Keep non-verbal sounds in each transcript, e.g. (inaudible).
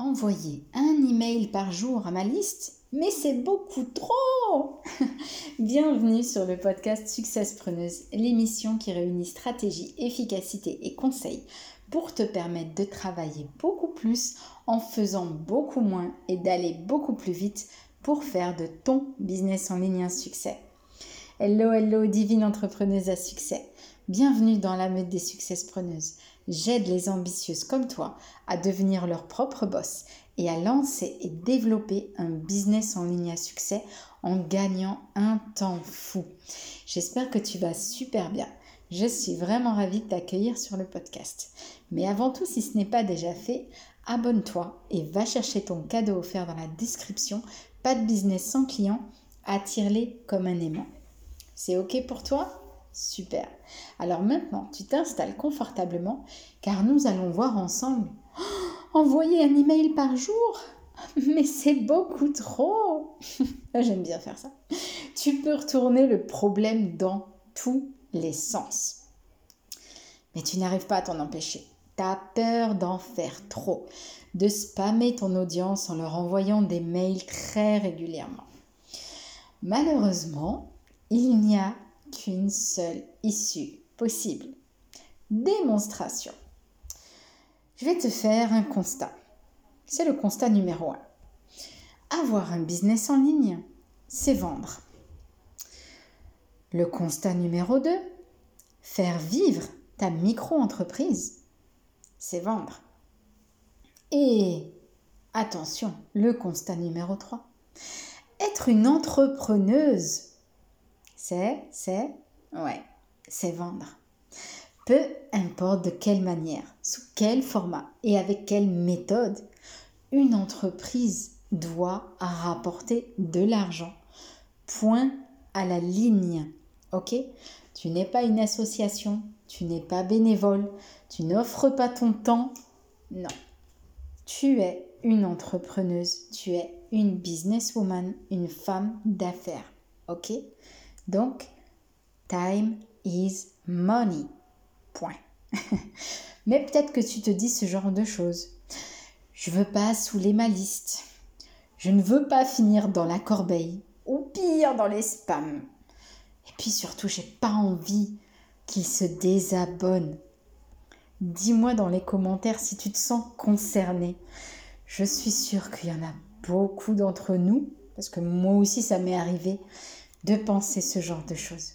envoyer un email par jour à ma liste mais c'est beaucoup trop (laughs) Bienvenue sur le podcast Success Preneuse, l'émission qui réunit stratégie, efficacité et conseils pour te permettre de travailler beaucoup plus en faisant beaucoup moins et d'aller beaucoup plus vite pour faire de ton business en ligne un succès. Hello, hello, divine entrepreneuse à succès. Bienvenue dans la meute des successpreneuses. J'aide les ambitieuses comme toi à devenir leur propre boss et à lancer et développer un business en ligne à succès en gagnant un temps fou. J'espère que tu vas super bien. Je suis vraiment ravie de t'accueillir sur le podcast. Mais avant tout, si ce n'est pas déjà fait, abonne-toi et va chercher ton cadeau offert dans la description. Pas de business sans client, attire-les comme un aimant. C'est OK pour toi? Super. Alors maintenant, tu t'installes confortablement car nous allons voir ensemble. Oh, envoyer un email par jour? Mais c'est beaucoup trop (laughs) J'aime bien faire ça. Tu peux retourner le problème dans tous les sens. Mais tu n'arrives pas à t'en empêcher. Tu as peur d'en faire trop, de spammer ton audience en leur envoyant des mails très régulièrement. Malheureusement, il n'y a qu'une seule issue possible. Démonstration. Je vais te faire un constat. C'est le constat numéro un. Avoir un business en ligne, c'est vendre. Le constat numéro 2, faire vivre ta micro-entreprise, c'est vendre. Et attention, le constat numéro 3, être une entrepreneuse, c'est, c'est, ouais, c'est vendre. Peu importe de quelle manière, sous quel format et avec quelle méthode, une entreprise doit rapporter de l'argent. Point à la ligne. Ok? Tu n'es pas une association, tu n'es pas bénévole, tu n'offres pas ton temps. Non. Tu es une entrepreneuse, tu es une businesswoman, une femme d'affaires. Ok? Donc, time is money. Point. (laughs) Mais peut-être que tu te dis ce genre de choses. Je veux pas saouler ma liste. Je ne veux pas finir dans la corbeille ou pire dans les spams. Et puis surtout, j'ai pas envie qu'ils se désabonnent. Dis-moi dans les commentaires si tu te sens concerné. Je suis sûre qu'il y en a beaucoup d'entre nous, parce que moi aussi ça m'est arrivé, de penser ce genre de choses.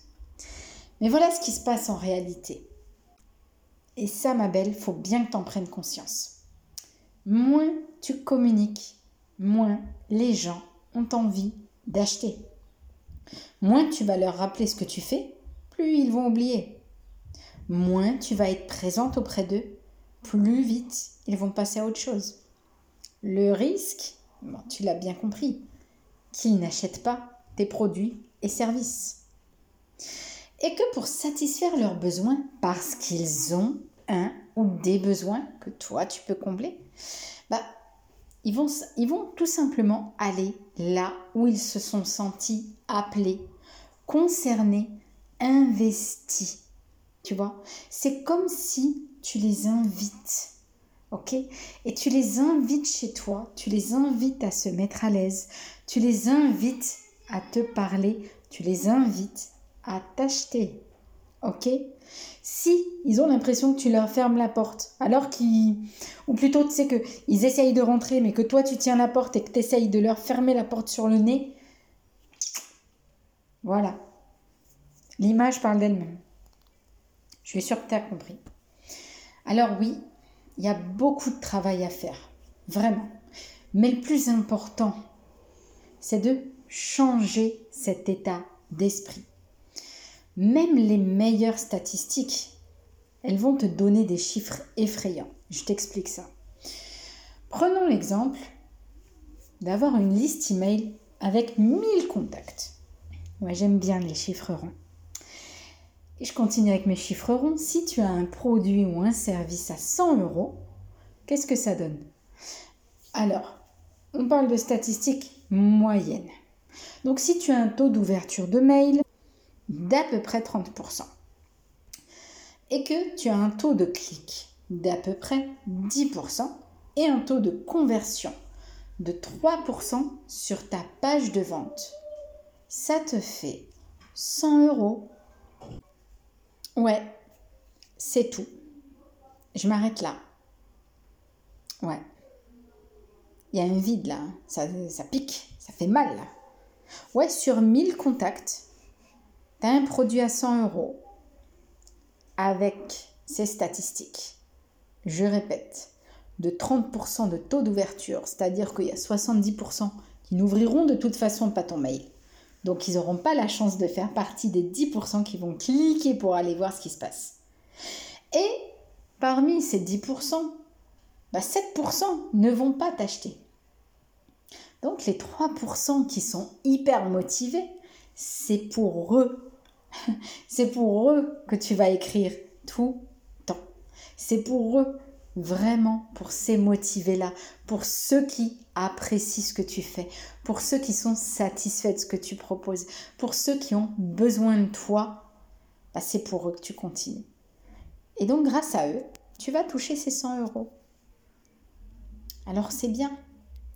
Mais voilà ce qui se passe en réalité. Et ça, ma belle, faut bien que tu en prennes conscience. Moins tu communiques, moins les gens ont envie d'acheter. Moins tu vas leur rappeler ce que tu fais, plus ils vont oublier. Moins tu vas être présente auprès d'eux, plus vite ils vont passer à autre chose. Le risque, tu l'as bien compris, qu'ils n'achètent pas tes produits services. Et que pour satisfaire leurs besoins, parce qu'ils ont un ou des besoins que toi tu peux combler, bah, ils, vont, ils vont tout simplement aller là où ils se sont sentis appelés, concernés, investis. Tu vois? C'est comme si tu les invites. Ok? Et tu les invites chez toi, tu les invites à se mettre à l'aise, tu les invites à te parler, tu les invites à t'acheter. Ok? Si ils ont l'impression que tu leur fermes la porte, alors qu'ils. Ou plutôt, tu sais qu'ils essayent de rentrer, mais que toi tu tiens la porte et que tu essayes de leur fermer la porte sur le nez. Voilà. L'image parle d'elle-même. Je suis sûre que tu as compris. Alors oui, il y a beaucoup de travail à faire. Vraiment. Mais le plus important, c'est de changer cet état d'esprit. Même les meilleures statistiques, elles vont te donner des chiffres effrayants. Je t'explique ça. Prenons l'exemple d'avoir une liste email avec 1000 contacts. Moi, j'aime bien les chiffres ronds. Et je continue avec mes chiffres ronds. Si tu as un produit ou un service à 100 euros, qu'est-ce que ça donne? Alors, on parle de statistiques moyennes. Donc si tu as un taux d'ouverture de mail d'à peu près 30% et que tu as un taux de clic d'à peu près 10%, et un taux de conversion de 3% sur ta page de vente, ça te fait 100 euros. Ouais, c'est tout. Je m'arrête là. Ouais. Il y a un vide là. Ça, ça pique. Ça fait mal là. Ouais, sur 1000 contacts, tu as un produit à 100 euros avec ces statistiques. Je répète, de 30% de taux d'ouverture, c'est-à-dire qu'il y a 70% qui n'ouvriront de toute façon pas ton mail. Donc ils n'auront pas la chance de faire partie des 10% qui vont cliquer pour aller voir ce qui se passe. Et parmi ces 10%, 7% bah, ne vont pas t'acheter. Donc les 3% qui sont hyper motivés, c'est pour eux. (laughs) c'est pour eux que tu vas écrire tout le temps. C'est pour eux vraiment pour ces motivés-là, pour ceux qui apprécient ce que tu fais, pour ceux qui sont satisfaits de ce que tu proposes, pour ceux qui ont besoin de toi, bah, c'est pour eux que tu continues. Et donc grâce à eux, tu vas toucher ces 100 euros. Alors c'est bien,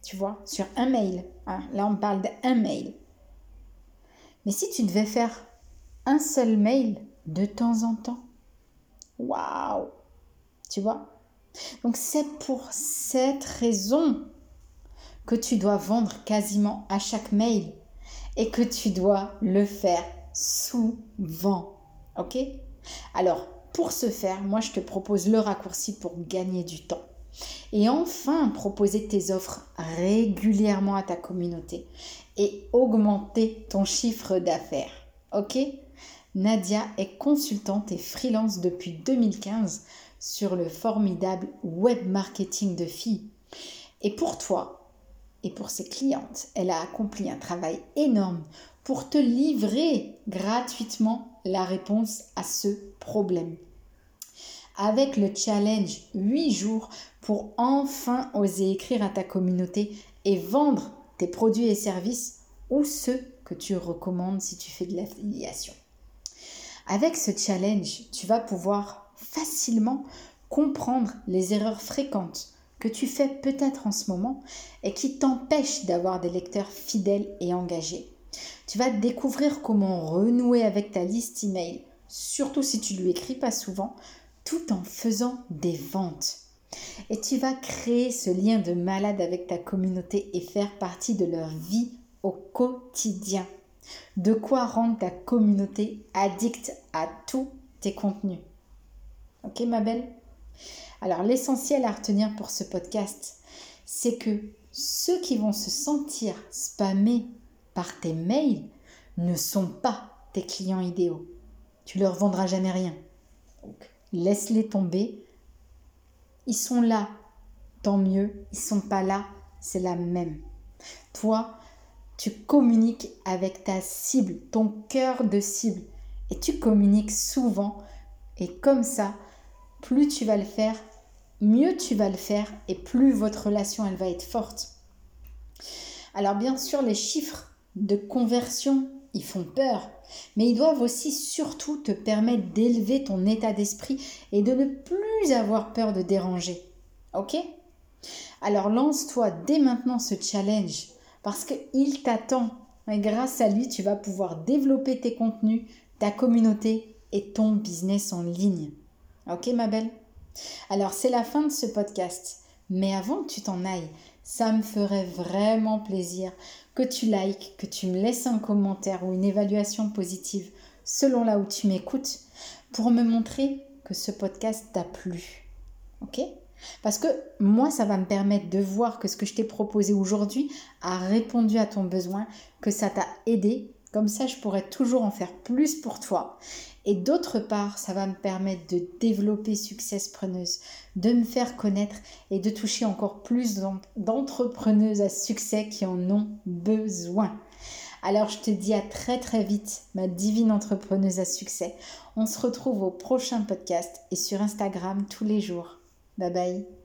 tu vois, sur un mail. Hein, là on parle d'un mail. Mais si tu devais faire un seul mail de temps en temps, waouh, tu vois, donc c'est pour cette raison que tu dois vendre quasiment à chaque mail et que tu dois le faire souvent. OK? Alors, pour ce faire, moi je te propose le raccourci pour gagner du temps. Et enfin, proposer tes offres régulièrement à ta communauté et augmenter ton chiffre d'affaires. OK? Nadia est consultante et freelance depuis 2015 sur le formidable web marketing de filles. Et pour toi et pour ses clientes, elle a accompli un travail énorme pour te livrer gratuitement la réponse à ce problème. Avec le challenge 8 jours pour enfin oser écrire à ta communauté et vendre tes produits et services ou ceux que tu recommandes si tu fais de l'affiliation. Avec ce challenge, tu vas pouvoir facilement comprendre les erreurs fréquentes que tu fais peut-être en ce moment et qui t'empêchent d'avoir des lecteurs fidèles et engagés. Tu vas découvrir comment renouer avec ta liste email, surtout si tu lui écris pas souvent, tout en faisant des ventes. Et tu vas créer ce lien de malade avec ta communauté et faire partie de leur vie au quotidien. De quoi rendre ta communauté addicte à tous tes contenus. Ok ma belle? Alors l'essentiel à retenir pour ce podcast, c'est que ceux qui vont se sentir spammés par tes mails ne sont pas tes clients idéaux. Tu leur vendras jamais rien. Laisse-les tomber. Ils sont là, tant mieux. Ils sont pas là, c'est la même. Toi, tu communiques avec ta cible, ton cœur de cible. Et tu communiques souvent. Et comme ça, plus tu vas le faire, mieux tu vas le faire et plus votre relation elle va être forte. Alors bien sûr, les chiffres de conversion, ils font peur, mais ils doivent aussi surtout te permettre d'élever ton état d'esprit et de ne plus avoir peur de déranger. OK? Alors lance-toi dès maintenant ce challenge parce qu'il t'attend. Et grâce à lui, tu vas pouvoir développer tes contenus, ta communauté et ton business en ligne. Ok ma belle? Alors c'est la fin de ce podcast. Mais avant que tu t'en ailles, ça me ferait vraiment plaisir que tu likes, que tu me laisses un commentaire ou une évaluation positive selon là où tu m'écoutes pour me montrer que ce podcast t'a plu. Ok? Parce que moi, ça va me permettre de voir que ce que je t'ai proposé aujourd'hui a répondu à ton besoin, que ça t'a aidé. Comme ça, je pourrais toujours en faire plus pour toi et d'autre part, ça va me permettre de développer Success Preneuse, de me faire connaître et de toucher encore plus d'entrepreneuses à succès qui en ont besoin. Alors je te dis à très très vite, ma divine entrepreneuse à succès. On se retrouve au prochain podcast et sur Instagram tous les jours. Bye bye.